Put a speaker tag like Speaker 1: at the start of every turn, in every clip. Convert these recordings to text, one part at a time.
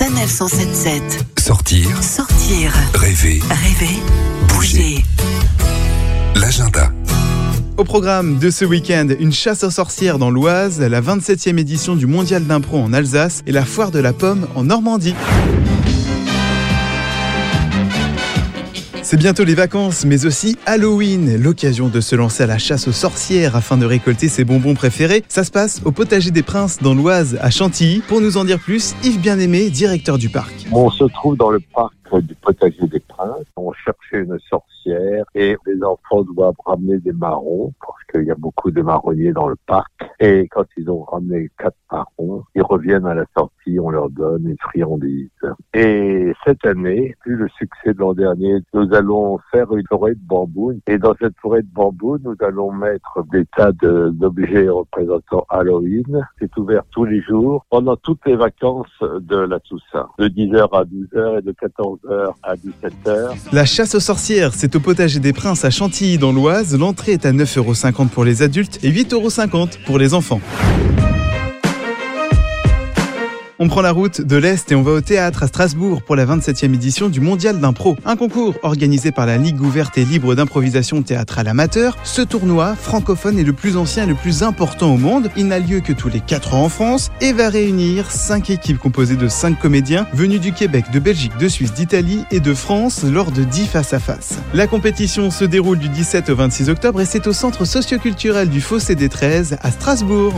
Speaker 1: Sanef 177.
Speaker 2: Sortir,
Speaker 1: Sortir.
Speaker 2: rêver,
Speaker 1: Rêver.
Speaker 2: Bouger. l'agenda.
Speaker 3: Au programme de ce week-end, une chasse aux sorcières dans l'Oise, la 27e édition du Mondial d'impro en Alsace et la foire de la pomme en Normandie. C'est bientôt les vacances, mais aussi Halloween, l'occasion de se lancer à la chasse aux sorcières afin de récolter ses bonbons préférés. Ça se passe au Potager des Princes dans l'Oise à Chantilly. Pour nous en dire plus, Yves Bien-Aimé, directeur du parc.
Speaker 4: On se trouve dans le parc du potager des princes. On cherchait une sorcière et les enfants doivent ramener des marrons parce qu'il y a beaucoup de marronniers dans le parc. Et quand ils ont ramené quatre marrons, ils reviennent à la sortie, on leur donne une friandise. Et cette année, vu le succès de l'an dernier, nous allons faire une forêt de bambou. Et dans cette forêt de bambou, nous allons mettre des tas d'objets représentant Halloween. C'est ouvert tous les jours pendant toutes les vacances de la Toussaint, de 10h à 12h et de 14h à 17h.
Speaker 3: La chasse aux sorcières, c'est au Potager des Princes à Chantilly dans l'Oise. L'entrée est à 9,50€ pour les adultes et 8,50€ pour les enfants. On prend la route de l'Est et on va au théâtre à Strasbourg pour la 27e édition du Mondial d'Impro. Un concours organisé par la Ligue ouverte et libre d'improvisation théâtrale amateur. Ce tournoi, francophone, est le plus ancien et le plus important au monde. Il n'a lieu que tous les 4 ans en France et va réunir 5 équipes composées de 5 comédiens venus du Québec, de Belgique, de Suisse, d'Italie et de France lors de 10 face-à-face. La compétition se déroule du 17 au 26 octobre et c'est au centre socioculturel du Fossé des 13 à Strasbourg.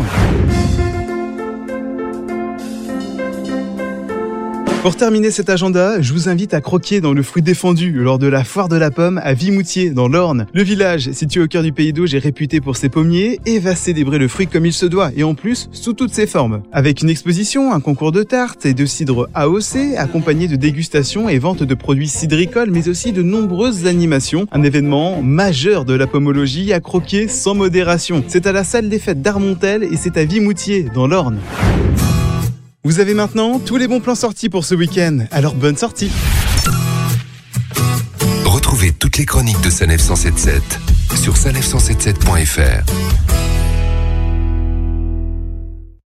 Speaker 3: Pour terminer cet agenda, je vous invite à croquer dans le fruit défendu lors de la foire de la pomme à Vimoutier, dans l'Orne. Le village, situé au cœur du pays d'Auge, est réputé pour ses pommiers et va célébrer le fruit comme il se doit, et en plus, sous toutes ses formes. Avec une exposition, un concours de tartes et de cidre AOC, accompagné de dégustations et ventes de produits cidricoles, mais aussi de nombreuses animations. Un événement majeur de la pomologie à croquer sans modération. C'est à la salle des fêtes d'Armontel et c'est à Vimoutier, dans l'Orne. Vous avez maintenant tous les bons plans sortis pour ce week-end, alors bonne sortie
Speaker 2: Retrouvez toutes les chroniques de Sanef 177 sur sanef177.fr.